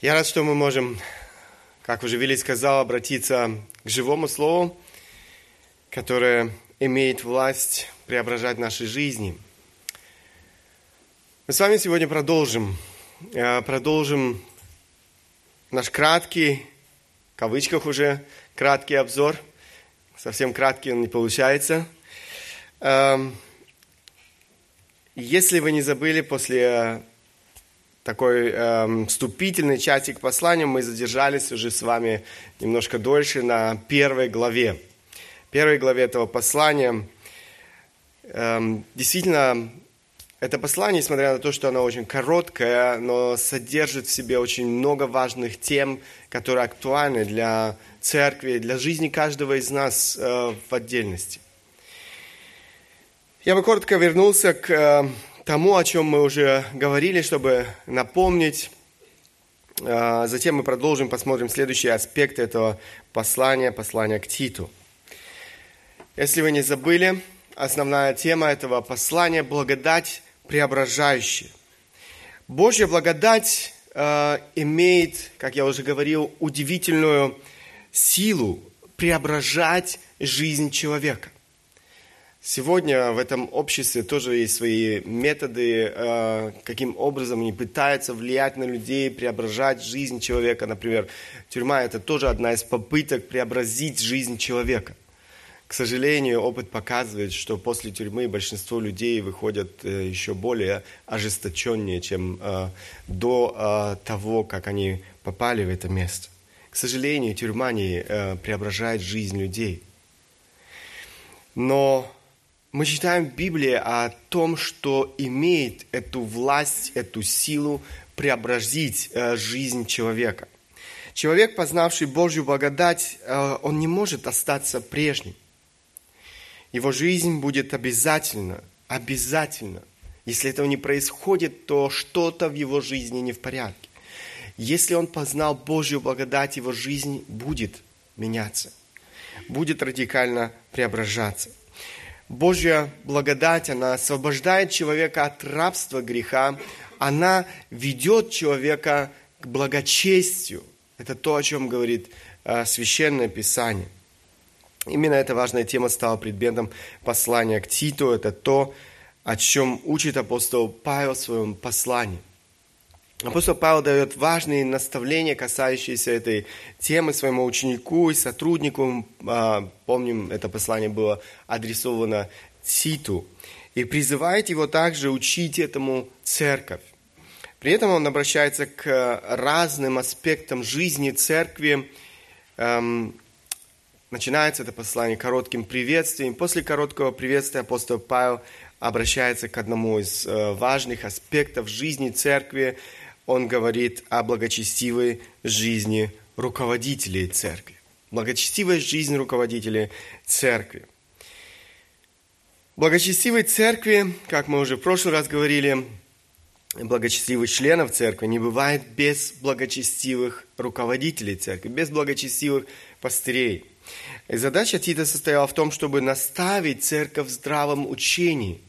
Я рад, что мы можем, как уже Вилли сказал, обратиться к живому слову, которое имеет власть преображать наши жизни. Мы с вами сегодня продолжим, э, продолжим наш краткий, в кавычках уже, краткий обзор. Совсем краткий он не получается. Эм, если вы не забыли, после такой эм, вступительной части к посланию мы задержались уже с вами немножко дольше на первой главе. Первой главе этого послания. Эм, действительно, это послание, несмотря на то, что оно очень короткое, но содержит в себе очень много важных тем, которые актуальны для церкви, для жизни каждого из нас э, в отдельности. Я бы коротко вернулся к э, тому, о чем мы уже говорили, чтобы напомнить. А, затем мы продолжим, посмотрим следующие аспекты этого послания, послания к Титу. Если вы не забыли, основная тема этого послания – благодать преображающая. Божья благодать э, имеет, как я уже говорил, удивительную силу преображать жизнь человека. Сегодня в этом обществе тоже есть свои методы, э, каким образом они пытаются влиять на людей, преображать жизнь человека. Например, тюрьма – это тоже одна из попыток преобразить жизнь человека. К сожалению, опыт показывает, что после тюрьмы большинство людей выходят э, еще более ожесточеннее, чем э, до того, как они попали в это место. К сожалению, тюрьма не преображает жизнь людей. Но мы читаем в Библии о том, что имеет эту власть, эту силу преобразить э, жизнь человека. Человек, познавший Божью благодать, э, он не может остаться прежним. Его жизнь будет обязательно, обязательно. Если этого не происходит, то что-то в его жизни не в порядке. Если он познал Божью благодать, его жизнь будет меняться, будет радикально преображаться. Божья благодать, она освобождает человека от рабства греха, она ведет человека к благочестию. Это то, о чем говорит э, Священное Писание. Именно эта важная тема стала предметом послания к Титу. Это то, о чем учит апостол Павел в своем послании. Апостол Павел дает важные наставления, касающиеся этой темы своему ученику и сотруднику. А, помним, это послание было адресовано Титу. И призывает его также учить этому церковь. При этом он обращается к разным аспектам жизни церкви. Эм, начинается это послание коротким приветствием. После короткого приветствия апостол Павел обращается к одному из э, важных аспектов жизни церкви – он говорит о благочестивой жизни руководителей церкви. Благочестивая жизнь руководителей церкви. Благочестивой церкви, как мы уже в прошлый раз говорили, благочестивых членов церкви не бывает без благочестивых руководителей церкви, без благочестивых пастырей. И задача Тита состояла в том, чтобы наставить церковь в здравом учении –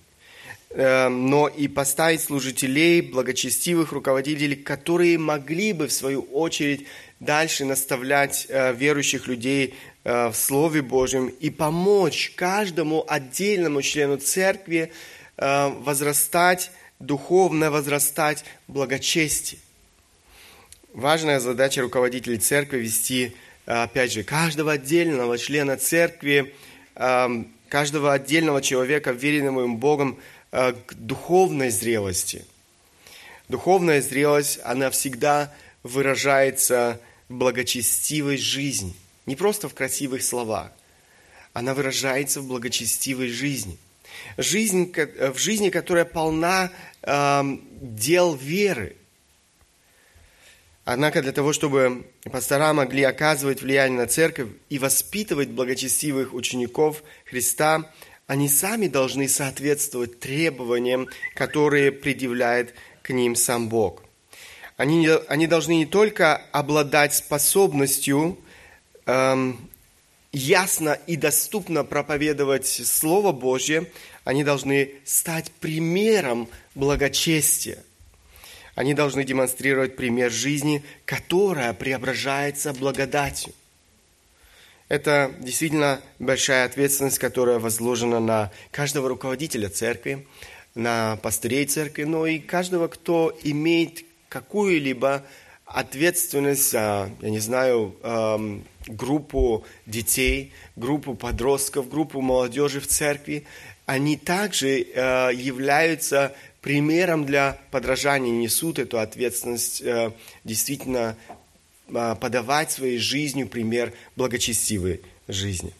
но и поставить служителей, благочестивых руководителей, которые могли бы, в свою очередь, дальше наставлять э, верующих людей э, в Слове Божьем и помочь каждому отдельному члену церкви э, возрастать, духовно возрастать в благочестии. Важная задача руководителей церкви вести, опять же, каждого отдельного члена церкви, эм, каждого отдельного человека, веренного им Богом, к духовной зрелости. Духовная зрелость, она всегда выражается в благочестивой жизни. Не просто в красивых словах. Она выражается в благочестивой жизни. Жизнь, в жизни, которая полна э, дел веры. Однако для того, чтобы пастора могли оказывать влияние на церковь и воспитывать благочестивых учеников Христа, они сами должны соответствовать требованиям, которые предъявляет к ним сам Бог. Они, они должны не только обладать способностью эм, ясно и доступно проповедовать Слово Божье, они должны стать примером благочестия. Они должны демонстрировать пример жизни, которая преображается благодатью. Это действительно большая ответственность, которая возложена на каждого руководителя церкви, на пастырей церкви, но и каждого, кто имеет какую-либо ответственность за, я не знаю, эм, группу детей, группу подростков, группу молодежи в церкви. Они также э, являются примером для подражания, несут эту ответственность э, действительно а, подавать своей жизнью пример благочестивой жизни.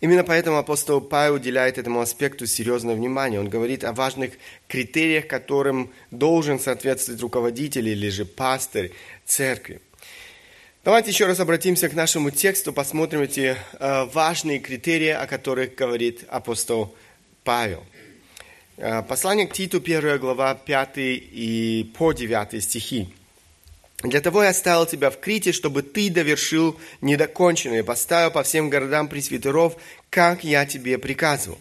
Именно поэтому апостол Павел уделяет этому аспекту серьезное внимание. Он говорит о важных критериях, которым должен соответствовать руководитель или же пастырь церкви. Давайте еще раз обратимся к нашему тексту, посмотрим эти э, важные критерии, о которых говорит апостол Павел. Э, послание к Титу, 1 глава, 5 и по 9 стихи. Для того я оставил тебя в Крите, чтобы ты довершил недоконченное, поставил по всем городам пресвитеров, как я тебе приказывал.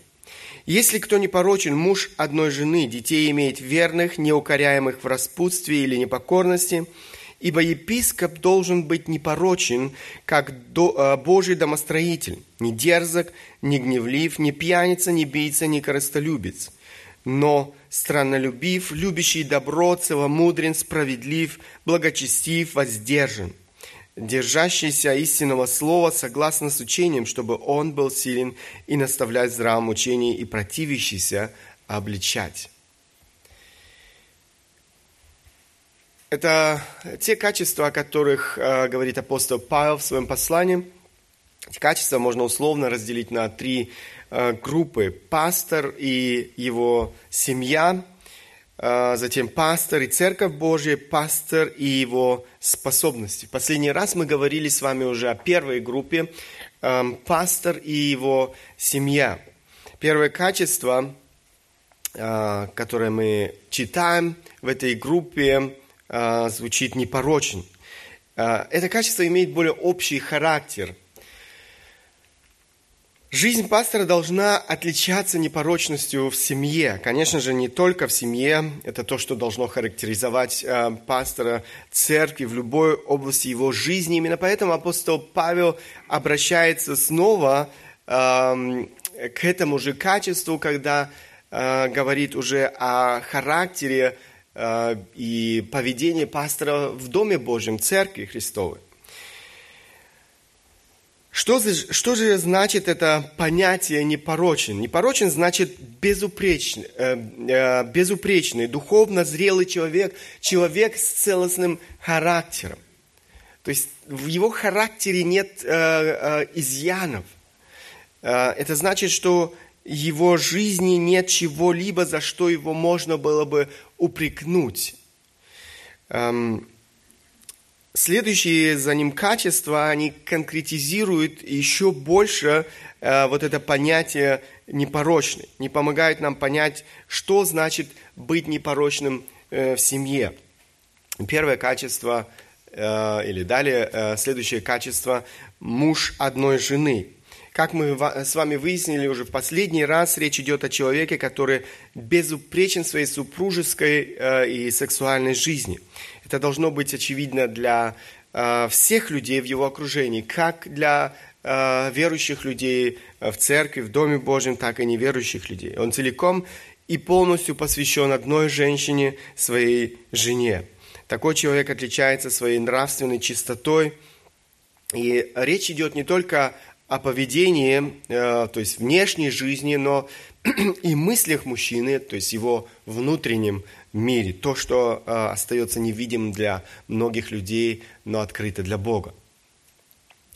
Если кто не порочен, муж одной жены, детей имеет верных, неукоряемых в распутстве или непокорности, ибо епископ должен быть непорочен, как э, Божий домостроитель, не дерзок, не гневлив, не пьяница, не бийца, не корыстолюбец, но страннолюбив, любящий добро, целомудрен, справедлив, благочестив, воздержан, держащийся истинного слова согласно с учением, чтобы он был силен и наставлять здравом учении и противящийся обличать. Это те качества, о которых э, говорит апостол Павел в своем послании. Эти качества можно условно разделить на три группы. Пастор и его семья, э, затем пастор и церковь Божья, пастор и его способности. Последний раз мы говорили с вами уже о первой группе, эм, пастор и его семья. Первое качество, э, которое мы читаем в этой группе, звучит непорочен. Это качество имеет более общий характер – Жизнь пастора должна отличаться непорочностью в семье. Конечно же, не только в семье. Это то, что должно характеризовать э, пастора церкви в любой области его жизни. Именно поэтому апостол Павел обращается снова э, к этому же качеству, когда э, говорит уже о характере э, и поведении пастора в Доме Божьем, церкви Христовой. Что, что же значит это понятие непорочен? Непорочен значит безупречный, э, э, безупречный, духовно зрелый человек, человек с целостным характером. То есть в его характере нет э, изъянов. Это значит, что его жизни нет чего-либо, за что его можно было бы упрекнуть. Эм, Следующие за ним качества, они конкретизируют еще больше э, вот это понятие непорочный, не помогают нам понять, что значит быть непорочным э, в семье. Первое качество, э, или далее, э, следующее качество – муж одной жены. Как мы с вами выяснили уже в последний раз, речь идет о человеке, который безупречен своей супружеской э, и сексуальной жизни – это должно быть очевидно для э, всех людей в его окружении, как для э, верующих людей в церкви, в Доме Божьем, так и неверующих людей. Он целиком и полностью посвящен одной женщине, своей жене. Такой человек отличается своей нравственной чистотой. И речь идет не только о поведении, э, то есть внешней жизни, но и мыслях мужчины, то есть его внутреннем мире, то, что э, остается невидимым для многих людей, но открыто для Бога.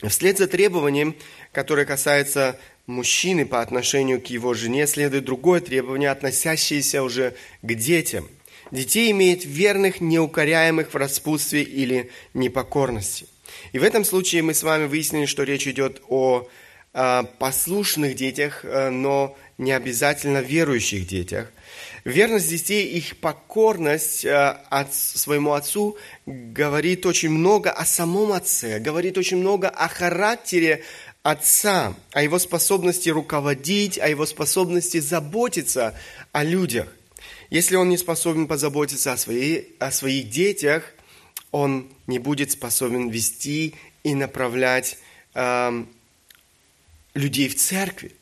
Вслед за требованием, которое касается мужчины по отношению к его жене, следует другое требование, относящееся уже к детям. Детей имеет верных, неукоряемых в распутстве или непокорности. И в этом случае мы с вами выяснили, что речь идет о э, послушных детях, э, но не обязательно верующих детях – Верность детей, их покорность э, от своему отцу говорит очень много о самом отце, говорит очень много о характере отца, о его способности руководить, о его способности заботиться о людях. Если он не способен позаботиться о, своей, о своих детях, он не будет способен вести и направлять э, людей в церкви.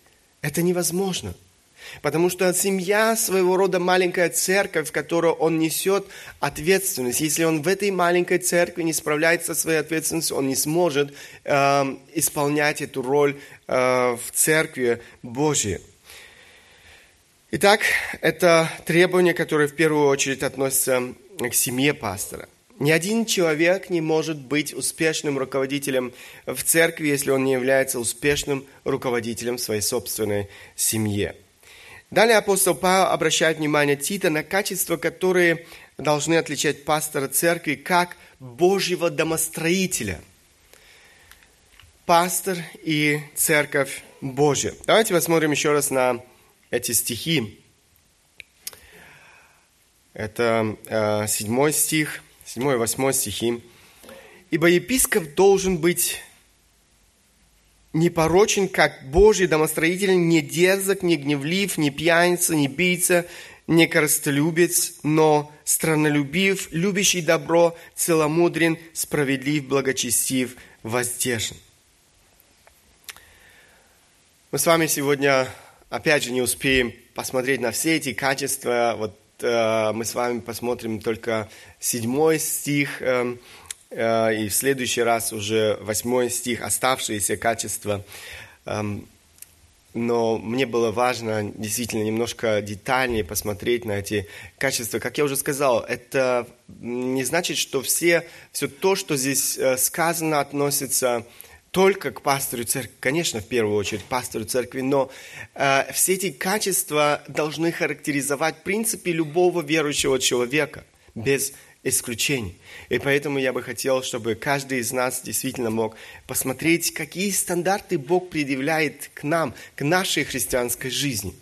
Это невозможно. Потому что семья своего рода маленькая церковь, в которой он несет ответственность. Если он в этой маленькой церкви не справляется со своей ответственностью, он не сможет э, исполнять эту роль э, в церкви Божьей. Итак, это требование, которое в первую очередь относится к семье пастора. Ни один человек не может быть успешным руководителем в церкви, если он не является успешным руководителем своей собственной семье. Далее апостол Павел обращает внимание Тита на качества, которые должны отличать пастора церкви как Божьего домостроителя. Пастор и церковь Божья. Давайте посмотрим еще раз на эти стихи. Это э, стих, седьмой и восьмой стихи. «Ибо епископ должен быть непорочен, как Божий домостроитель, не дерзок, не гневлив, не пьяница, не бийца, не коростолюбец, но страннолюбив, любящий добро, целомудрен, справедлив, благочестив, воздержан. Мы с вами сегодня, опять же, не успеем посмотреть на все эти качества. Вот э, мы с вами посмотрим только седьмой стих э, Э, и в следующий раз уже восьмой стих, оставшиеся качества. Эм, но мне было важно действительно немножко детальнее посмотреть на эти качества. Как я уже сказал, это не значит, что все, все то, что здесь сказано, относится только к пастору церкви, конечно, в первую очередь пастору церкви, но э, все эти качества должны характеризовать в принципе любого верующего человека без исключений. И поэтому я бы хотел, чтобы каждый из нас действительно мог посмотреть, какие стандарты Бог предъявляет к нам, к нашей христианской жизни.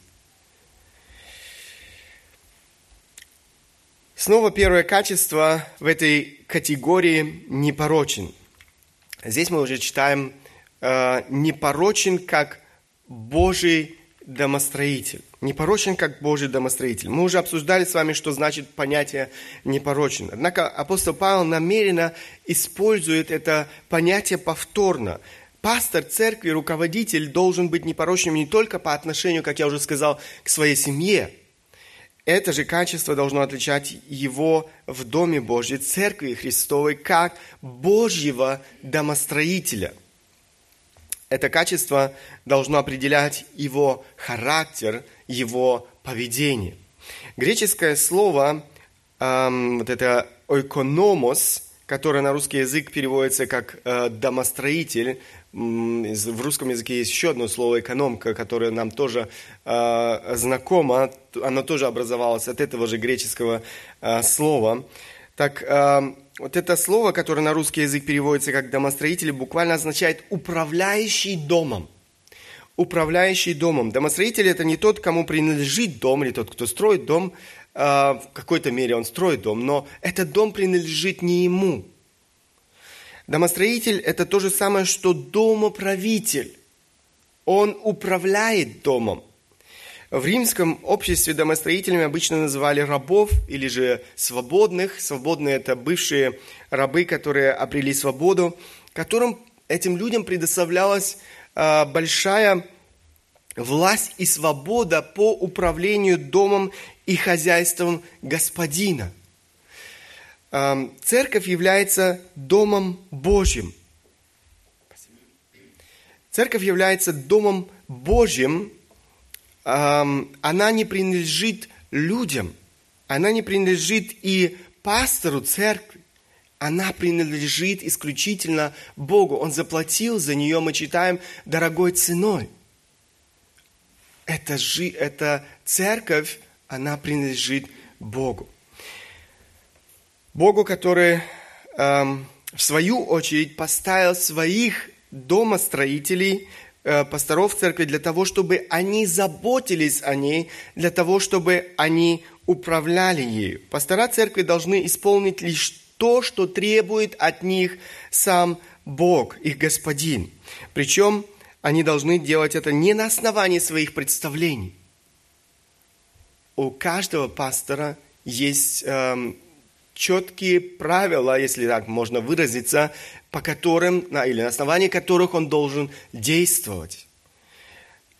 Снова первое качество в этой категории непорочен. Здесь мы уже читаем э, непорочен как Божий домостроитель. Непорочен, как Божий домостроитель. Мы уже обсуждали с вами, что значит понятие непорочен. Однако апостол Павел намеренно использует это понятие повторно. Пастор церкви, руководитель должен быть непорочным не только по отношению, как я уже сказал, к своей семье. Это же качество должно отличать его в Доме Божьей, Церкви Христовой, как Божьего домостроителя – это качество должно определять его характер, его поведение. Греческое слово, эм, вот это ойкономос, которое на русский язык переводится как э, домостроитель, в русском языке есть еще одно слово экономка, которое нам тоже э, знакомо, оно тоже образовалось от этого же греческого э, слова. Так, вот это слово, которое на русский язык переводится как домостроитель, буквально означает управляющий домом. Управляющий домом. Домостроитель это не тот, кому принадлежит дом, или тот, кто строит дом. Э, в какой-то мере он строит дом, но этот дом принадлежит не ему. Домостроитель это то же самое, что домоправитель. Он управляет домом. В римском обществе домостроителями обычно называли рабов или же свободных. Свободные – это бывшие рабы, которые обрели свободу, которым этим людям предоставлялась а, большая власть и свобода по управлению домом и хозяйством господина. Церковь является домом Божьим. Церковь является домом Божьим, она не принадлежит людям, она не принадлежит и пастору церкви, она принадлежит исключительно Богу. Он заплатил за нее, мы читаем, дорогой ценой. Это, жи, эта церковь, она принадлежит Богу. Богу, который эм, в свою очередь поставил своих домостроителей Э, пасторов церкви для того, чтобы они заботились о ней, для того, чтобы они управляли ею. Пастора церкви должны исполнить лишь то, что требует от них сам Бог, их Господин. Причем они должны делать это не на основании своих представлений. У каждого пастора есть эм, четкие правила, если так можно выразиться, по которым, на, или на основании которых он должен действовать.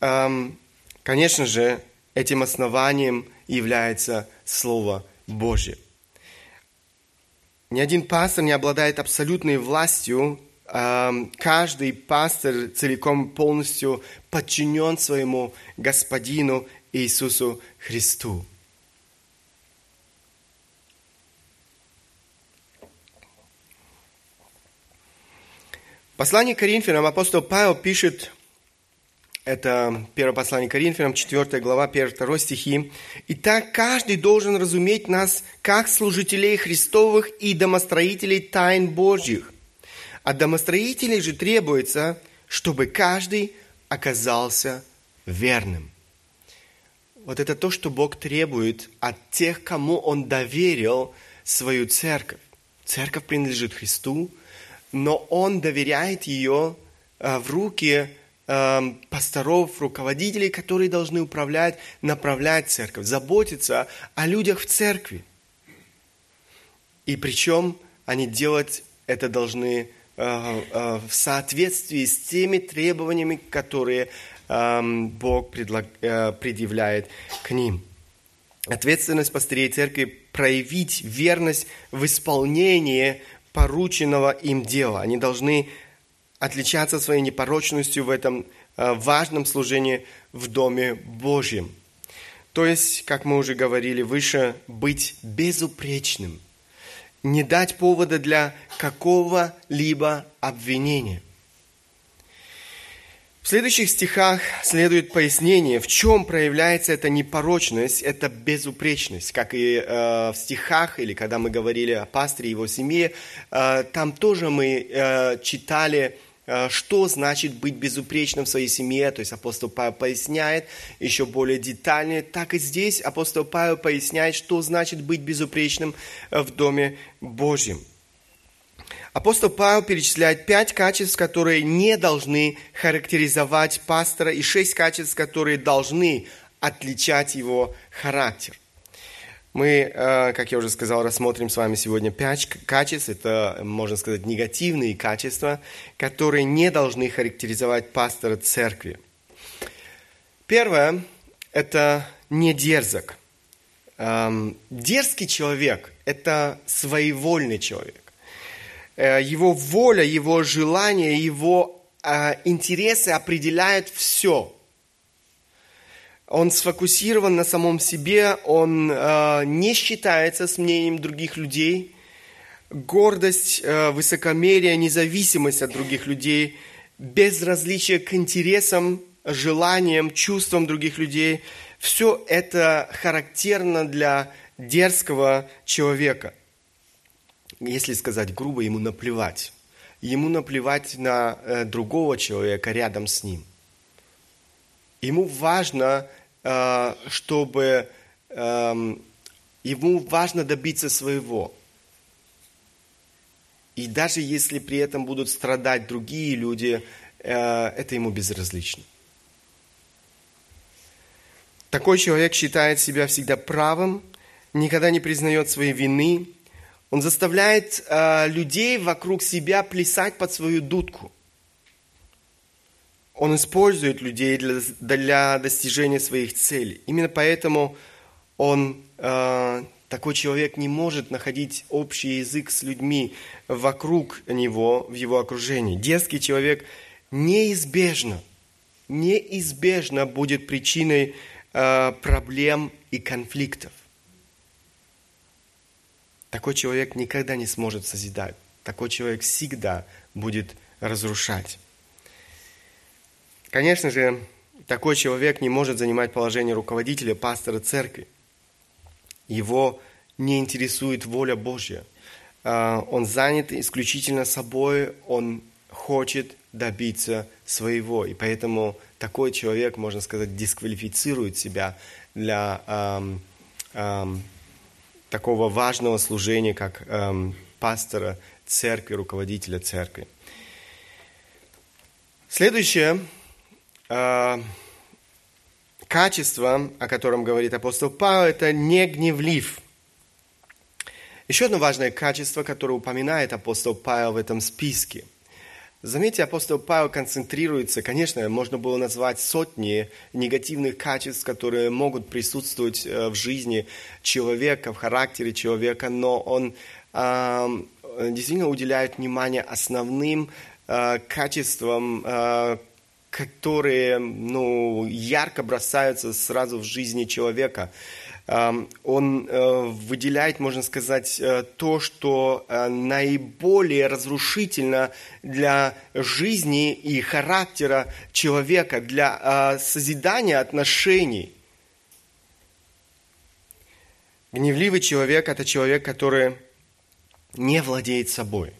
Эм, конечно же, этим основанием является Слово Божье. Ни один пастор не обладает абсолютной властью. Эм, каждый пастор целиком полностью подчинен своему Господину Иисусу Христу. Послание Коринфянам апостол Павел пишет, это первое послание Коринфянам, 4 глава, 1-2 стихи. «Итак, каждый должен разуметь нас как служителей Христовых и домостроителей тайн Божьих. От домостроителей же требуется, чтобы каждый оказался верным». Вот это то, что Бог требует от тех, кому Он доверил свою церковь. Церковь принадлежит Христу, но он доверяет ее э, в руки э, пасторов, руководителей, которые должны управлять, направлять церковь, заботиться о людях в церкви. И причем они делать это должны э, в соответствии с теми требованиями, которые Бог предъявляет к ним. Ответственность пастырей церкви проявить верность в исполнении порученного им дела. Они должны отличаться своей непорочностью в этом э, важном служении в Доме Божьем. То есть, как мы уже говорили выше, быть безупречным, не дать повода для какого-либо обвинения – следующих стихах следует пояснение, в чем проявляется эта непорочность, эта безупречность. Как и э, в стихах, или когда мы говорили о пастыре и его семье, э, там тоже мы э, читали, э, что значит быть безупречным в своей семье. То есть апостол Павел поясняет еще более детально. Так и здесь апостол Павел поясняет, что значит быть безупречным э, в Доме Божьем. Апостол Павел перечисляет пять качеств, которые не должны характеризовать пастора, и шесть качеств, которые должны отличать его характер. Мы, э, как я уже сказал, рассмотрим с вами сегодня пять качеств. Это, можно сказать, негативные качества, которые не должны характеризовать пастора церкви. Первое – это не дерзок. Эм, дерзкий человек – это своевольный человек. Э, его воля, его желание, его э, интересы определяют все. Он сфокусирован на самом себе, он э, не считается с мнением других людей. Гордость, высокомерие, независимость от других людей, безразличие к интересам, желаниям, чувствам других людей – все это характерно для дерзкого человека если сказать грубо, ему наплевать. Ему наплевать на э, другого человека рядом с ним. Ему важно, э, чтобы э, ему важно добиться своего. И даже если при этом будут страдать другие люди, э, это ему безразлично. Такой человек считает себя всегда правым, никогда не признает своей вины, он заставляет э, людей вокруг себя плясать под свою дудку. Он использует людей для, для достижения своих целей. Именно поэтому он, э, такой человек, не может находить общий язык с людьми вокруг него, в его окружении. Дерзкий человек неизбежно, неизбежно будет причиной э, проблем и конфликтов. Такой человек никогда не сможет созидать. Такой человек всегда будет разрушать. Конечно же, такой человек не может занимать положение руководителя, пастора церкви. Его не интересует воля Божья. А, он занят исключительно собой, он хочет добиться своего. И поэтому такой человек, можно сказать, дисквалифицирует себя для эм, эм, такого важного служения, как эм, пастора церкви, руководителя церкви. Следующее. Э, качество, о котором говорит апостол Павел, это не гневлив. Еще одно важное качество, которое упоминает апостол Павел в этом списке. Заметьте, апостол Павел концентрируется, конечно, можно было назвать сотни негативных качеств, которые могут присутствовать э, в жизни человека, в характере человека, но он э, действительно уделяет внимание основным э, качествам, э, которые ну, ярко бросаются сразу в жизни человека. Он э, выделяет, можно сказать, э, то, что э, наиболее разрушительно для жизни и характера человека, для созидания отношений. Гневливый человек – это человек, который не владеет собой,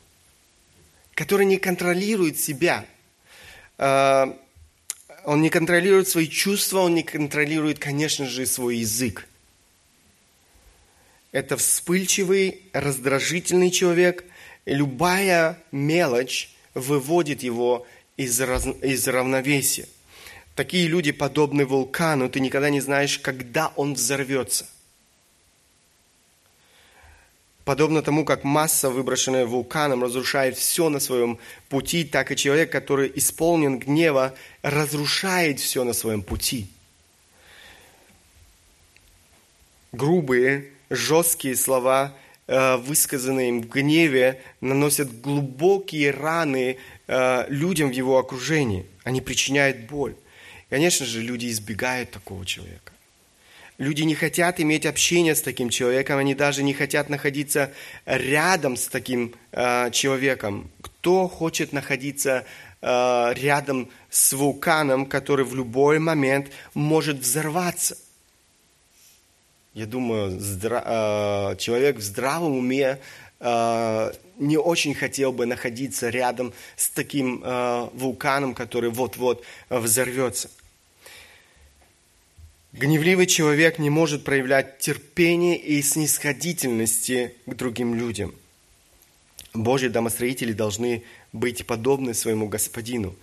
который не контролирует себя – он не контролирует свои чувства, он не контролирует, конечно же, свой язык. Это вспыльчивый, раздражительный человек. Любая мелочь выводит его из, раз... из равновесия. Такие люди подобны вулкану, ты никогда не знаешь, когда он взорвется – Подобно тому, как масса, выброшенная вулканом, разрушает все на своем пути, так и человек, который исполнен гнева, разрушает все на своем пути. Грубые, жесткие слова, э, высказанные им в гневе, наносят глубокие раны э, людям в его окружении. Они причиняют боль. Конечно же, люди избегают такого человека. Люди не хотят иметь общение с таким человеком, они даже не хотят находиться рядом с таким э, человеком. Кто хочет находиться рядом с вулканом, который в любой момент может взорваться? Я думаю, здра- э, человек в здравом уме э, не очень хотел бы находиться рядом с таким э, вулканом, который вот-вот взорвется. Гневливый человек не может проявлять терпение и снисходительности к другим людям. Божьи домостроители должны быть подобны своему Господину,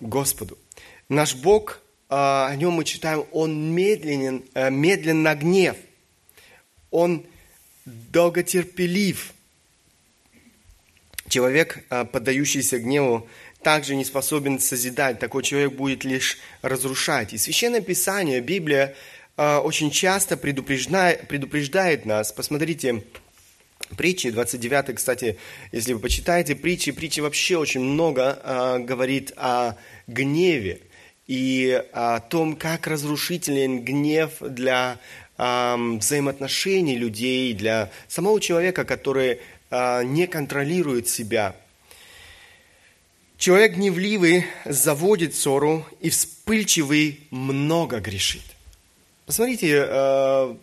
Господу. Наш Бог, о нем мы читаем, он медленен, э, медленно гнев. Он долготерпелив. Человек, поддающийся гневу, также не способен созидать. Такой человек будет лишь разрушать. И Священное Писание, Библия э, очень часто предупреждает, предупреждает нас. Посмотрите, Притчи, 29, кстати, если вы почитаете притчи, притчи вообще очень много говорит о гневе и о том, как разрушителен гнев для взаимоотношений людей, для самого человека, который э, не контролирует себя – Человек гневливый заводит ссору, и вспыльчивый много грешит. Посмотрите, э,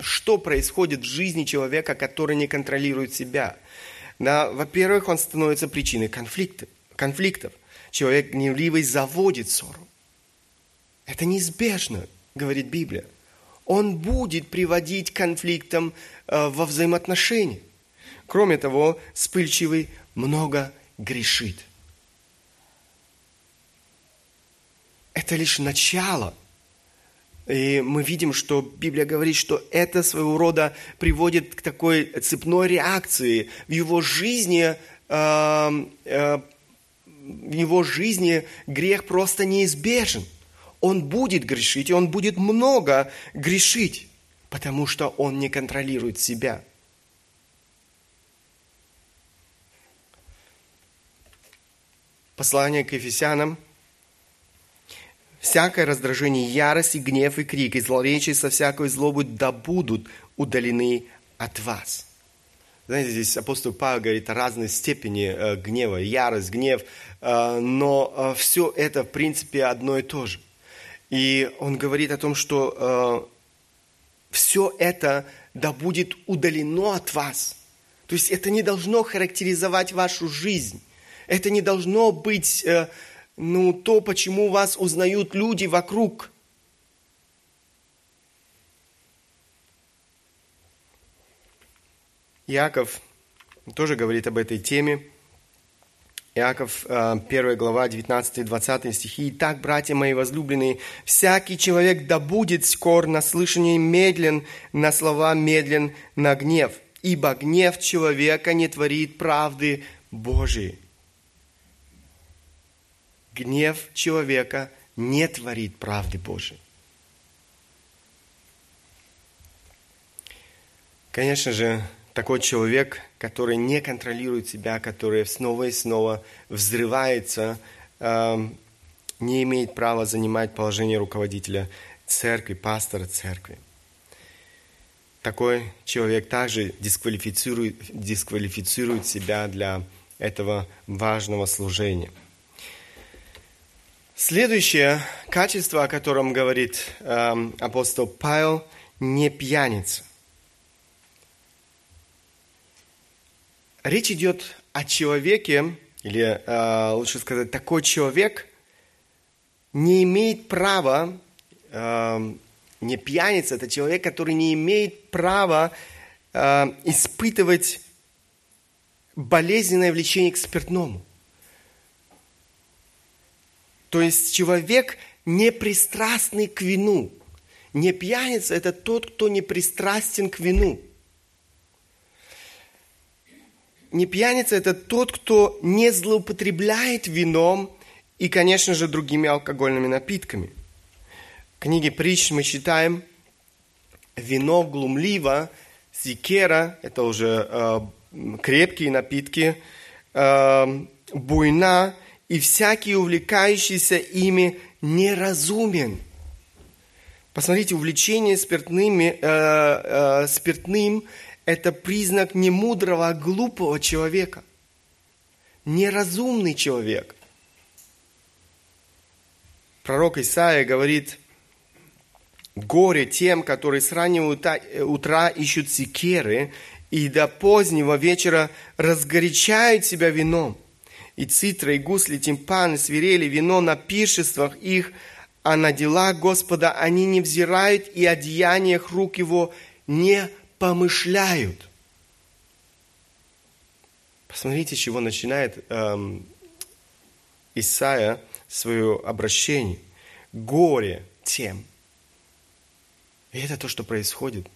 что происходит в жизни человека, который не контролирует себя. Во-первых, он становится причиной конфликтов. Человек гневливый заводит ссору. Это неизбежно, говорит Библия. Он будет приводить к конфликтам э, во взаимоотношениях. Кроме того, вспыльчивый много грешит. Это лишь начало. И мы видим, что Библия говорит, что это своего рода приводит к такой цепной реакции. В его жизни, э, э, в его жизни грех просто неизбежен. Он будет грешить, и он будет много грешить, потому что он не контролирует себя – Послание к Ефесянам. «Всякое раздражение, ярость и гнев и крик, и злоречие со всякой злобой да будут удалены от вас». Знаете, здесь апостол Павел говорит о разной степени э, гнева, ярость, гнев, э, но э, все это, в принципе, одно и то же. И он говорит о том, что все это да будет удалено от вас. То есть это не должно характеризовать вашу жизнь. Это не должно быть ну, то, почему вас узнают люди вокруг. Яков тоже говорит об этой теме. Иаков, 1 глава, 19-20 стихи. «Итак, братья мои возлюбленные, всякий человек да будет скор на слышание медлен, на слова медлен, на гнев, ибо гнев человека не творит правды Божией». Гнев человека не творит правды Божией. Конечно же, такой человек, который не контролирует себя, который снова и снова взрывается, э, не имеет права занимать положение руководителя церкви, пастора церкви. Такой человек также дисквалифицирует, дисквалифицирует себя для этого важного служения. Следующее качество, о котором говорит э, апостол Павел, не пьяница. Речь идет о человеке, или э, лучше сказать, такой человек не имеет права, э, не пьяница, это человек, который не имеет права э, испытывать болезненное влечение к спиртному. То есть человек не пристрастный к вину. Не пьяница – это тот, кто не пристрастен к вину – не пьяница – это тот, кто не злоупотребляет вином и, конечно же, другими алкогольными напитками. В книге притч мы читаем, вино глумливо, зикера – это уже э, крепкие напитки, э, буйна, и всякий увлекающийся ими неразумен. Посмотрите, увлечение спиртными, э, э, спиртным это признак не мудрого, а глупого человека. Неразумный человек. Пророк Исаия говорит, горе тем, которые с раннего утра ищут секеры и до позднего вечера разгорячают себя вином. И цитра, и гусли, тимпаны, свирели, вино на пиршествах их, а на дела Господа они не взирают, и о деяниях рук его не помышляют. Посмотрите, чего начинает эм, Исаия свое обращение. Горе тем. И это то, что происходит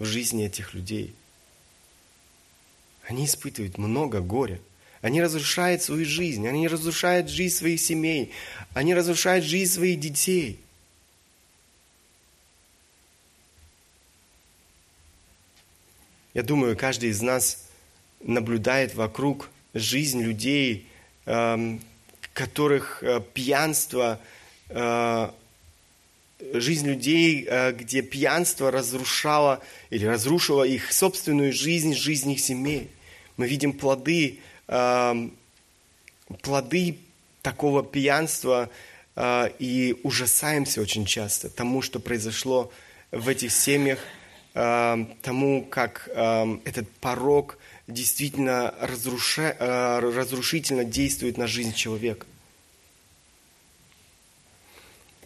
в жизни этих людей. Они испытывают много горя. Они разрушают свою жизнь, они разрушают жизнь своих семей, они разрушают жизнь своих детей. Я думаю, каждый из нас наблюдает вокруг жизнь людей, эм, которых э, пьянство, э, жизнь людей, э, где пьянство разрушало или разрушило их собственную жизнь, жизнь их семей. Мы видим плоды, эм, плоды такого пьянства и ужасаемся очень часто тому, что произошло в этих семьях – Эм, тому, как эм, этот порог действительно разруша... Э, разрушительно действует на жизнь человека.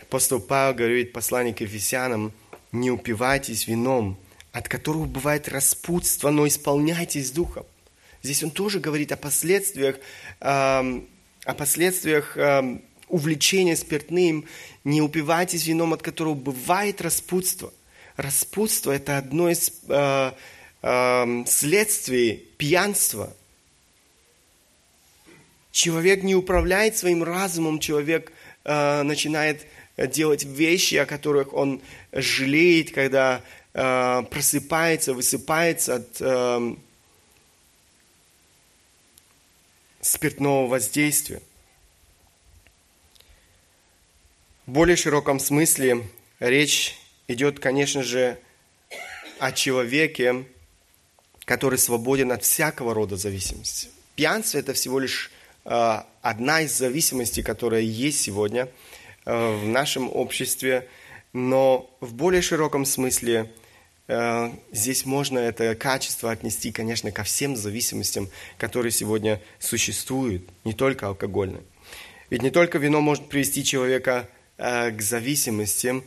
Апостол Павел говорит послание к Ефесянам, не упивайтесь вином, от которого бывает распутство, но исполняйтесь духом. Здесь он тоже говорит о последствиях, эм, о последствиях увлечения спиртным. Не упивайтесь вином, от которого бывает распутство распутство – это одно из э, э, следствий пьянства. Человек не управляет своим разумом, человек э, начинает делать вещи, о которых он жалеет, когда э, просыпается, высыпается от э, спиртного воздействия. В более широком смысле речь идет, конечно же, о человеке, который свободен от всякого рода зависимости. Пьянство – это всего лишь э, одна из зависимостей, которая есть сегодня э, в нашем обществе, но в более широком смысле э, здесь можно это качество отнести, конечно, ко всем зависимостям, которые сегодня существуют, не только алкогольные. Ведь не только вино может привести человека к зависимостям,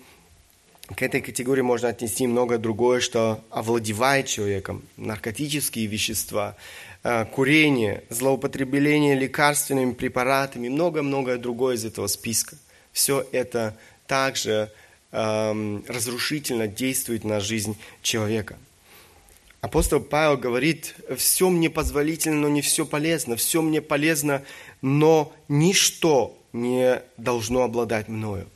К этой категории можно отнести много другое, что овладевает человеком. Наркотические вещества, э, курение, злоупотребление лекарственными препаратами, много-многое другое из этого списка. Все это также эм, разрушительно действует на жизнь человека. Апостол Павел говорит, все мне позволительно, но не все полезно, все мне полезно, но ничто не должно обладать мною.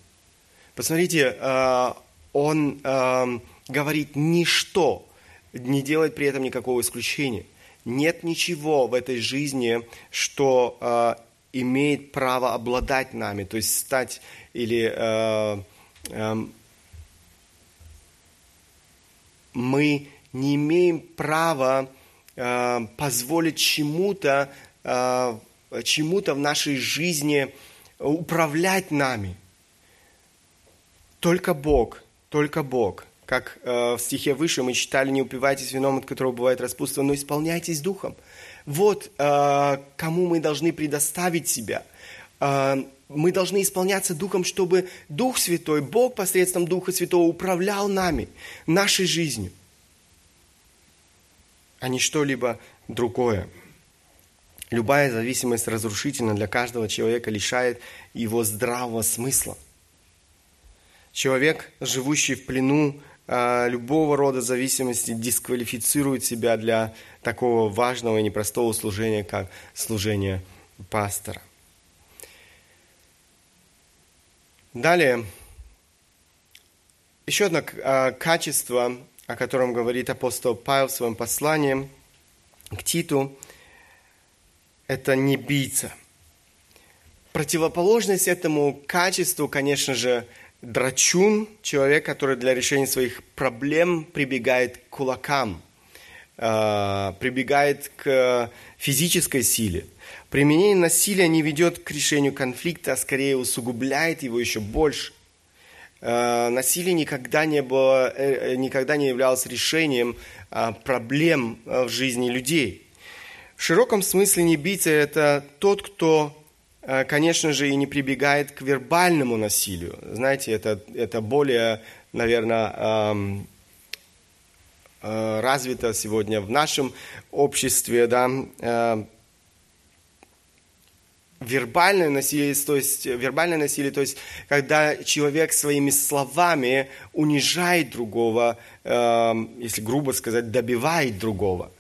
Посмотрите, э, он э, говорит ничто, не делает при этом никакого исключения. Нет ничего в этой жизни, что э, имеет право обладать нами, то есть стать или э, э, мы не имеем права э, позволить чему-то э, чему-то в нашей жизни управлять нами. Только Бог только Бог. Как э, в стихе выше мы читали, не упивайтесь вином, от которого бывает распутство, но исполняйтесь духом. Вот э, кому мы должны предоставить себя. Э, мы должны исполняться духом, чтобы Дух Святой, Бог посредством Духа Святого управлял нами, нашей жизнью, а не что-либо другое. Любая зависимость разрушительна для каждого человека, лишает его здравого смысла. Человек, живущий в плену а, любого рода зависимости, дисквалифицирует себя для такого важного и непростого служения, как служение пастора. Далее, еще одно а, качество, о котором говорит апостол Павел в своем послании к Титу, это не бийца. Противоположность этому качеству, конечно же, драчун, человек, который для решения своих проблем прибегает к кулакам, э, прибегает к физической силе. Применение насилия не ведет к решению конфликта, а скорее усугубляет его еще больше. Э, насилие никогда не, было, э, никогда не являлось решением проблем в жизни людей. В широком смысле небийца – это тот, кто конечно же, и не прибегает к вербальному насилию. Знаете, это, это более, наверное, эм, э, развито сегодня в нашем обществе, да, э, вербальное насилие, то есть вербальное насилие, то есть когда человек своими словами унижает другого, э, если грубо сказать, добивает другого.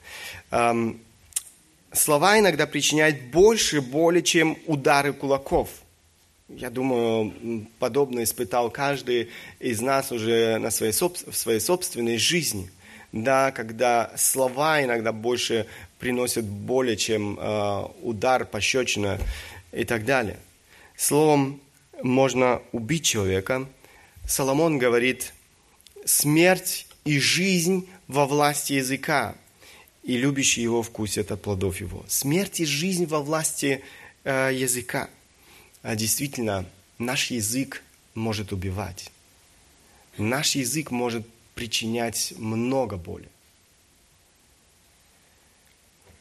Эм, слова иногда причиняют больше боли, чем удары кулаков. Я думаю, подобно испытал каждый из нас уже на своей, в своей собственной жизни. Да, когда слова иногда больше приносят боли, чем э, удар, пощечина и так далее. Словом, можно убить человека. Соломон говорит, смерть и жизнь во власти языка и любящий его вкусят от плодов его. Смерть и жизнь во власти э, языка. А действительно, наш язык может убивать. Наш язык может причинять много боли.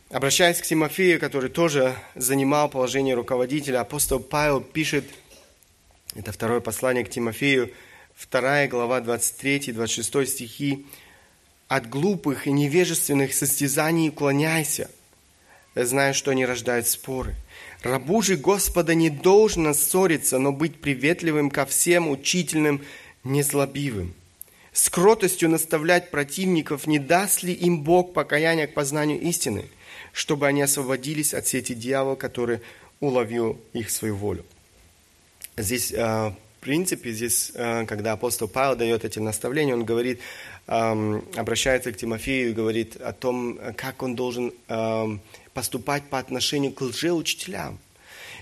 Обращаясь к Тимофею, который тоже занимал положение руководителя, апостол Павел пишет, это второе послание к Тимофею, 2 глава 23-26 стихи, от глупых и невежественных состязаний уклоняйся, зная, что они рождают споры. Рабу же Господа не должно ссориться, но быть приветливым ко всем, учительным, незлобивым. С кротостью наставлять противников, не даст ли им Бог покаяния к познанию истины, чтобы они освободились от сети дьявола, который уловил их свою волю. Здесь э, принципе, здесь, э, когда апостол Павел дает эти наставления, он говорит, обращается к Тимофею и говорит о том, как он должен поступать по отношению к лжеучителям.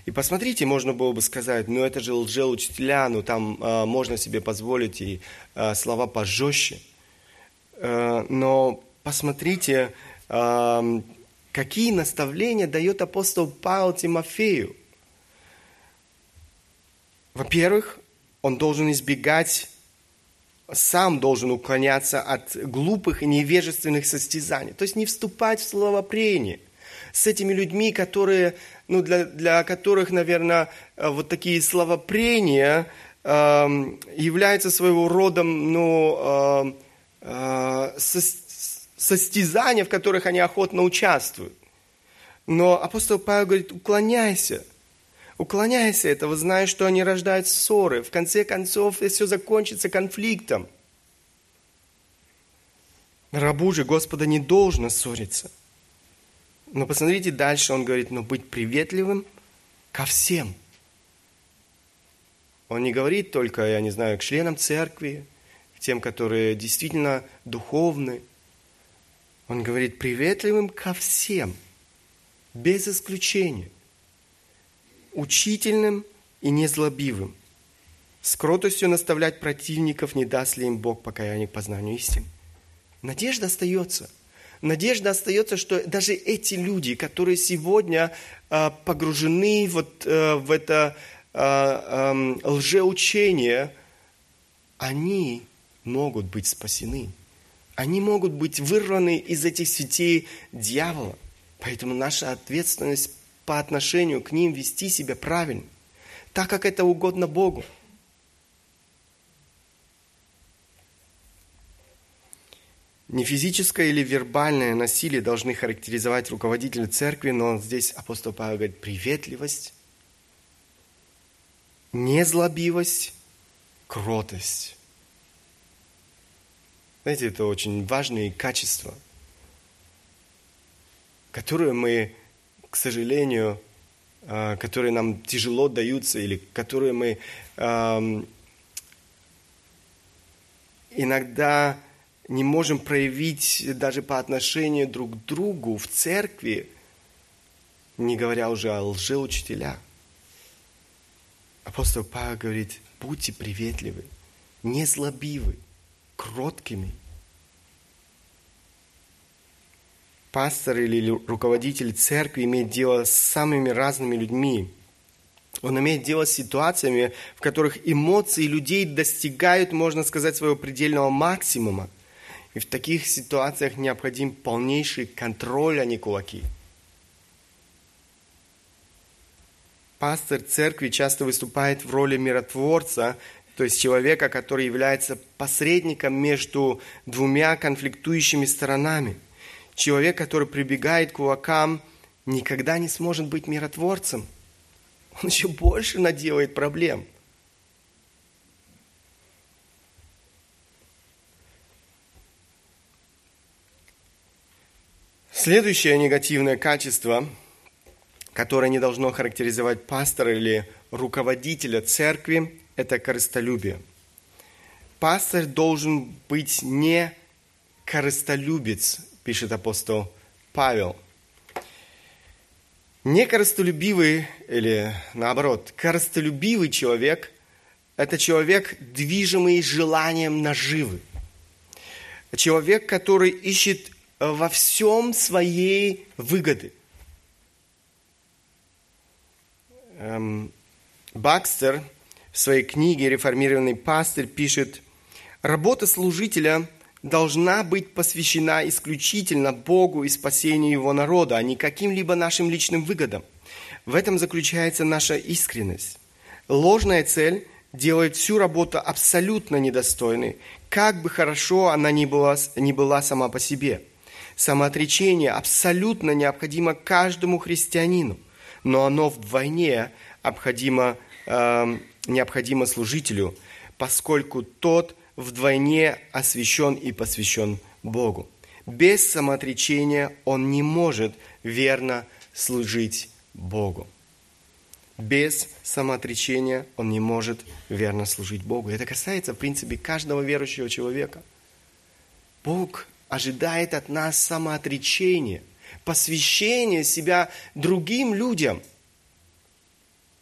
И посмотрите, можно было бы сказать, ну это же лжеучителя, ну там э, можно себе позволить и э, слова пожестче. Но посмотрите, какие наставления дает апостол Павел Тимофею. Во-первых, он должен избегать, сам должен уклоняться от глупых и невежественных состязаний. То есть не вступать в словопрение с этими людьми, которые, ну, для, для которых, наверное, вот такие словопрения эм, являются своего рода ну, э, состязания, в которых они охотно участвуют. Но апостол Павел говорит, уклоняйся, уклоняйся этого, зная, что они рождают ссоры. В конце концов, все закончится конфликтом. Рабу же Господа не должно ссориться. Но посмотрите дальше, он говорит, но быть приветливым ко всем. Он не говорит только, я не знаю, к членам церкви, к тем, которые действительно духовны. Он говорит приветливым ко всем – без исключения, учительным и незлобивым, с кротостью наставлять противников, не даст ли им Бог покаяния к познанию истины. Надежда остается. Надежда остается, что даже эти люди, которые сегодня э, погружены вот, э, в это э, э, лжеучение, они могут быть спасены. Они могут быть вырваны из этих сетей дьявола. Поэтому наша ответственность по отношению к ним вести себя правильно, так как это угодно Богу. Не физическое или вербальное насилие должны характеризовать руководителя церкви, но здесь апостол Павел говорит приветливость, незлобивость, кротость. Знаете, это очень важные качества – которые мы, к сожалению, а, которые нам тяжело даются или которые мы иногда не можем проявить даже по отношению друг к другу в церкви, не говоря уже о лжеучителях. Апостол Павел говорит, будьте приветливы, не злобивы, кроткими – пастор или руководитель церкви имеет дело с самыми разными людьми. Он имеет дело с ситуациями, в которых эмоции людей достигают, можно сказать, своего предельного максимума. И в таких ситуациях необходим полнейший контроль, а не кулаки. Пастор церкви часто выступает в роли миротворца, то есть человека, который является посредником между двумя конфликтующими сторонами – Человек, который прибегает к кулакам, никогда не сможет быть миротворцем. Он еще больше наделает проблем. Следующее негативное качество, которое не должно характеризовать пастора или руководителя церкви, это корыстолюбие. Пастор должен быть не корыстолюбец, пишет апостол Павел. Некоростолюбивый, или наоборот, коростолюбивый человек – это человек, движимый желанием наживы. Человек, который ищет во всем своей выгоды. Эм, Бакстер в своей книге «Реформированный пастырь» пишет, «Работа служителя – должна быть посвящена исключительно Богу и спасению Его народа, а не каким-либо нашим личным выгодам. В этом заключается наша искренность. Ложная цель делает всю работу абсолютно недостойной, как бы хорошо она ни была, ни была сама по себе. Самоотречение абсолютно необходимо каждому христианину, но оно вдвойне необходимо, э, необходимо служителю, поскольку тот – вдвойне освящен и посвящен Богу. Без самоотречения он не может верно служить Богу. Без самоотречения он не может верно служить Богу. Это касается, в принципе, каждого верующего человека. Бог ожидает от нас самоотречения, посвящения себя другим людям,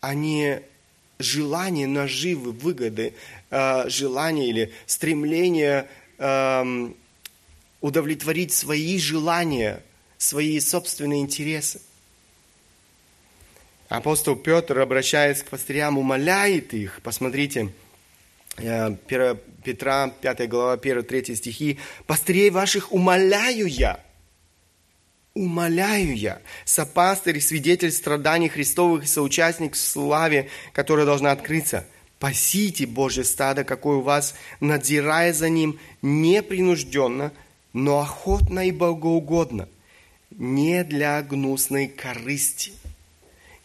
а не желание наживы, выгоды, э, желание или стремление удовлетворить свои желания, свои собственные интересы. Апостол Петр, обращаясь к пастырям, умоляет их, посмотрите, 1 э, Петра, 5 глава, 1-3 стихи, «Пастырей ваших умоляю я, умоляю я, сопастырь, свидетель страданий Христовых и соучастник в славе, которая должна открыться. Пасите Божье стадо, какое у вас, надзирая за ним непринужденно, но охотно и богоугодно, не для гнусной корысти.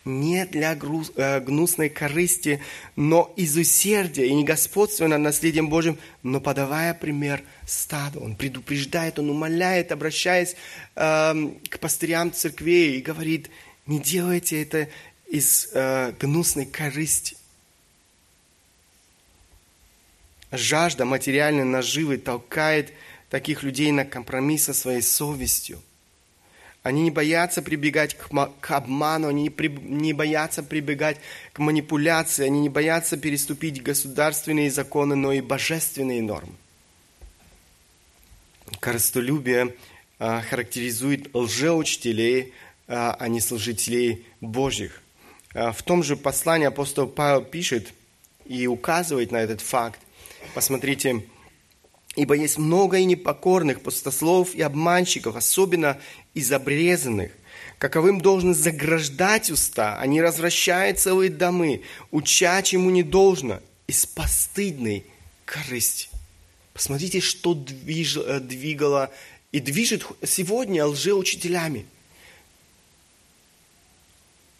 Не для груз, э, гнусной корысти, но из усердия и не господствуя над наследием Божьим, но подавая пример стаду. Он предупреждает, он умоляет, обращаясь э, к пастырям церквей и говорит, не делайте это из э, гнусной корысти. Жажда материальной наживы толкает таких людей на компромисс со своей совестью. Они не боятся прибегать к, обману, они не боятся прибегать к манипуляции, они не боятся переступить государственные законы, но и божественные нормы. Коростолюбие а, характеризует лжеучителей, а, а не служителей Божьих. А, в том же послании апостол Павел пишет и указывает на этот факт. Посмотрите, «Ибо есть много и непокорных пустослов и обманщиков, особенно из обрезанных, каковым должны заграждать уста, они развращают целые домы, уча чему не должно, из постыдной корысти». Посмотрите, что движ, э, двигало и движет сегодня лжеучителями.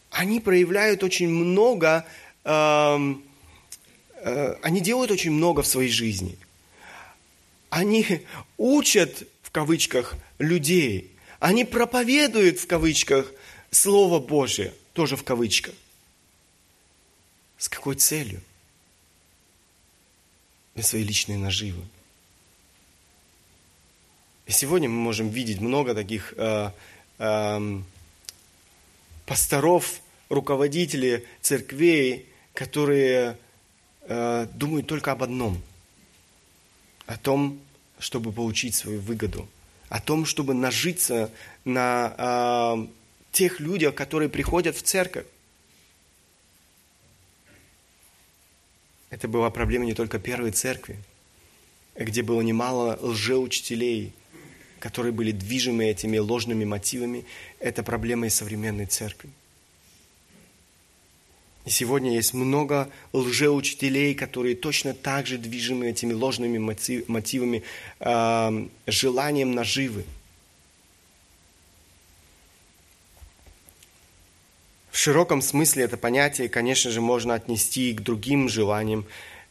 Они проявляют очень много, э, э, они делают очень много в своей жизни. Они учат, в кавычках, людей. Они проповедуют, в кавычках, Слово Божие, тоже в кавычках. С какой целью? Для своей личной наживы. И сегодня мы можем видеть много таких э, э, пасторов, руководителей церквей, которые э, думают только об одном. О том, чтобы получить свою выгоду. О том, чтобы нажиться на э, тех людях, которые приходят в церковь. Это была проблема не только первой церкви, где было немало лжеучителей – которые были движимы этими ложными мотивами, это проблема и современной церкви. И сегодня есть много лжеучителей, которые точно так же движимы этими ложными мотивами, э, желанием наживы. В широком смысле это понятие, конечно же, можно отнести и к другим желаниям,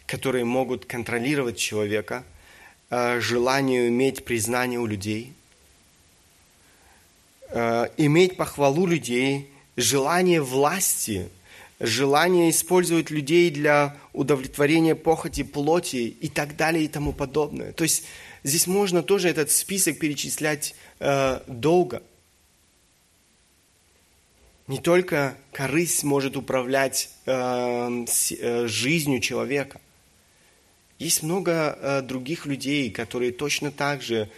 которые могут контролировать человека – желанию иметь признание у людей, э, иметь похвалу людей, желание власти, желание использовать людей для удовлетворения похоти плоти и так далее и тому подобное. То есть здесь можно тоже этот список перечислять э, долго. Не только корысть может управлять э, э, жизнью человека. Есть много э, других людей, которые точно так же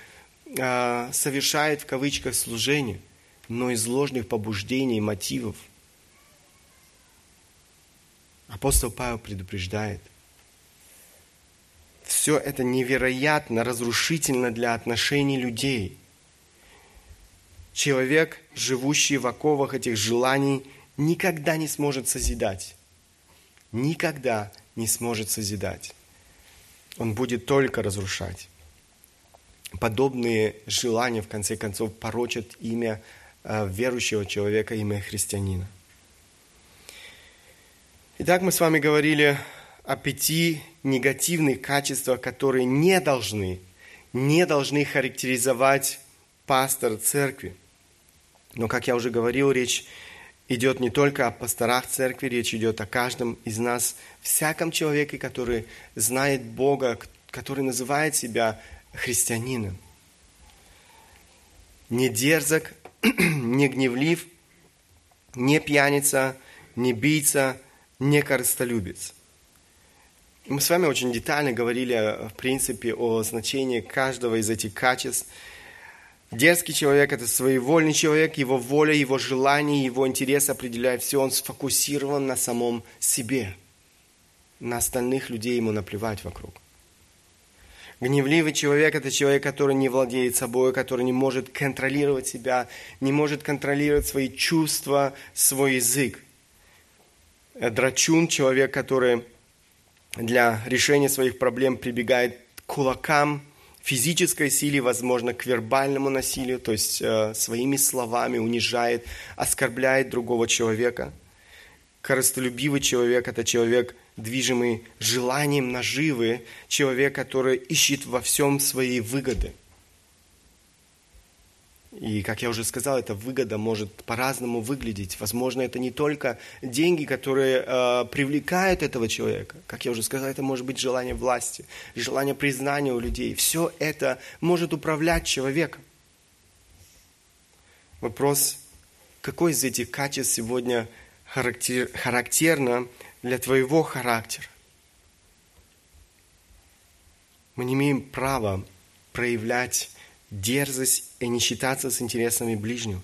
э, совершают в кавычках служение, но из ложных побуждений и мотивов. Апостол Павел предупреждает. Все это невероятно разрушительно для отношений людей. Человек, живущий в оковах этих желаний, никогда не сможет созидать. Никогда не сможет созидать он будет только разрушать. Подобные желания, в конце концов, порочат имя э, верующего человека, имя христианина. Итак, мы с вами говорили о пяти негативных качествах, которые не должны, не должны характеризовать пастор церкви. Но, как я уже говорил, речь идет не только о пасторах церкви, речь идет о каждом из нас, всяком человеке, который знает Бога, который называет себя христианином. Не дерзок, не гневлив, не пьяница, не бийца, не корыстолюбец. Мы с вами очень детально говорили, в принципе, о значении каждого из этих качеств – Дерзкий человек – это своевольный человек, его воля, его желание, его интерес определяет все, он сфокусирован на самом себе. На остальных людей ему наплевать вокруг. Гневливый человек – это человек, который не владеет собой, который не может контролировать себя, не может контролировать свои чувства, свой язык. Драчун – человек, который для решения своих проблем прибегает к кулакам, физической силе, возможно, к вербальному насилию, то есть э, своими словами унижает, оскорбляет другого человека. Корыстолюбивый человек – это человек, движимый желанием наживы, человек, который ищет во всем свои выгоды – и, как я уже сказал, эта выгода может по-разному выглядеть. Возможно, это не только деньги, которые э, привлекают этого человека. Как я уже сказал, это может быть желание власти, желание признания у людей. Все это может управлять человеком. Вопрос, какой из этих качеств сегодня характер, характерно для твоего характера? Мы не имеем права проявлять дерзость и не считаться с интересами ближнего.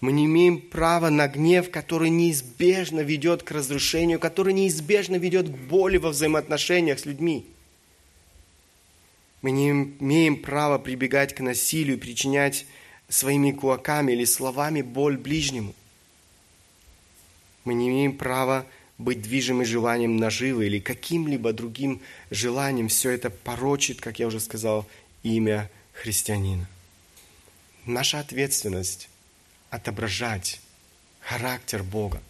Мы не имеем права на гнев, который неизбежно ведет к разрушению, который неизбежно ведет к боли во взаимоотношениях с людьми. Мы не имеем права прибегать к насилию, причинять своими кулаками или словами боль ближнему. Мы не имеем права быть движимы желанием наживы или каким-либо другим желанием. Все это порочит, как я уже сказал, имя христианина. Наша ответственность отображать характер Бога.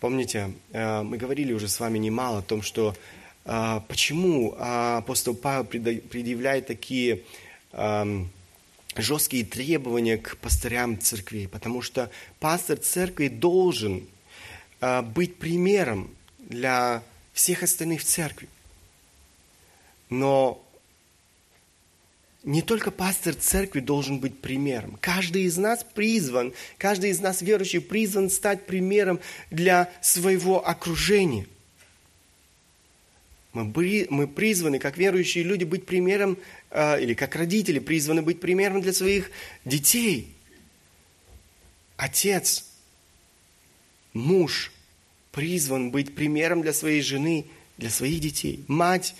Помните, э, мы говорили уже с вами немало о том, что э, почему апостол Павел предъявляет такие эм, жесткие требования к пастырям церкви, потому что пастор церкви должен э, быть примером для всех остальных в церкви. Но не только пастор церкви должен быть примером. Каждый из нас призван, каждый из нас верующий призван стать примером для своего окружения. Мы, призваны, как верующие люди, быть примером, э, или как родители призваны быть примером для своих детей. Отец, муж призван быть примером для своей жены, для своих детей. Мать,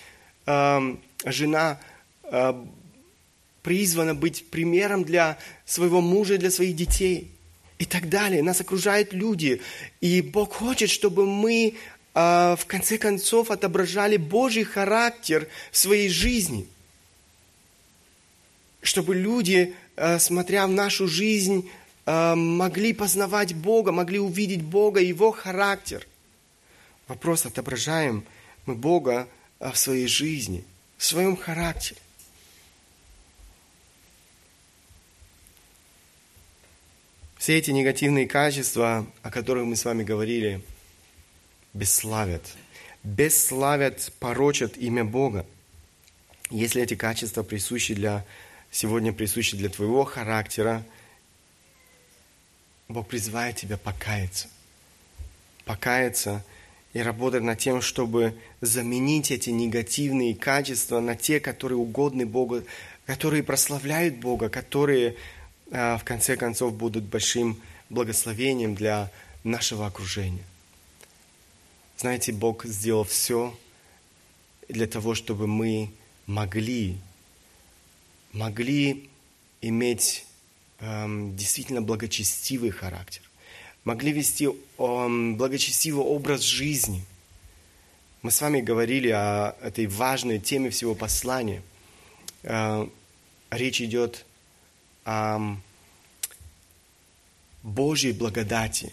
э, жена э, призвана быть примером для своего мужа, для своих детей и так далее. Нас окружают люди. И Бог хочет, чтобы мы э, в конце концов отображали Божий характер в своей жизни. Чтобы люди, э, смотря в нашу жизнь, э, могли познавать Бога, могли увидеть Бога, Его характер. Вопрос, отображаем мы Бога в своей жизни, в своем характере. Все эти негативные качества, о которых мы с вами говорили, бесславят. Бесславят, порочат имя Бога. Если эти качества присущи для, сегодня присущи для твоего характера, Бог призывает тебя покаяться. Покаяться и работать над тем, чтобы заменить эти негативные качества на те, которые угодны Богу, которые прославляют Бога, которые в конце концов будут большим благословением для нашего окружения. Знаете, Бог сделал все для того, чтобы мы могли, могли иметь эм, действительно благочестивый характер, могли вести эм, благочестивый образ жизни. Мы с вами говорили о этой важной теме всего послания. Э, речь идет о Божьей благодати,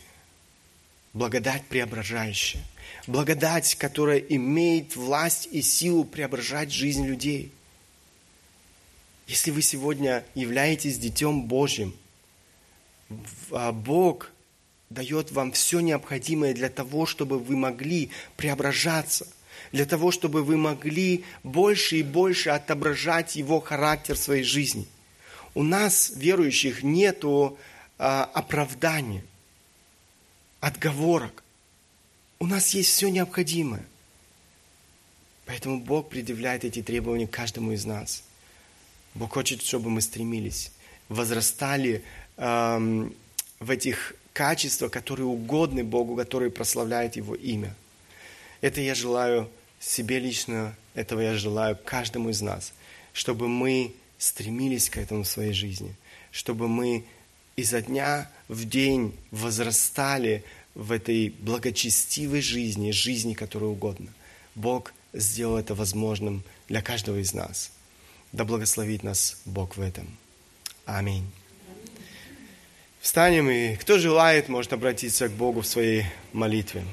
благодать преображающая, благодать, которая имеет власть и силу преображать жизнь людей. Если вы сегодня являетесь Детем Божьим, а Бог дает вам все необходимое для того, чтобы вы могли преображаться, для того, чтобы вы могли больше и больше отображать Его характер в своей жизни – у нас, верующих, нету а, оправдания, отговорок. У нас есть все необходимое. Поэтому Бог предъявляет эти требования каждому из нас. Бог хочет, чтобы мы стремились, возрастали эм, в этих качествах, которые угодны Богу, которые прославляют Его имя. Это я желаю себе лично, этого я желаю каждому из нас, чтобы мы стремились к этому в своей жизни, чтобы мы изо дня в день возрастали в этой благочестивой жизни, жизни, которая угодно Бог сделал это возможным для каждого из нас. Да благословит нас Бог в этом. Аминь. Встанем, и кто желает, может обратиться к Богу в своей молитве.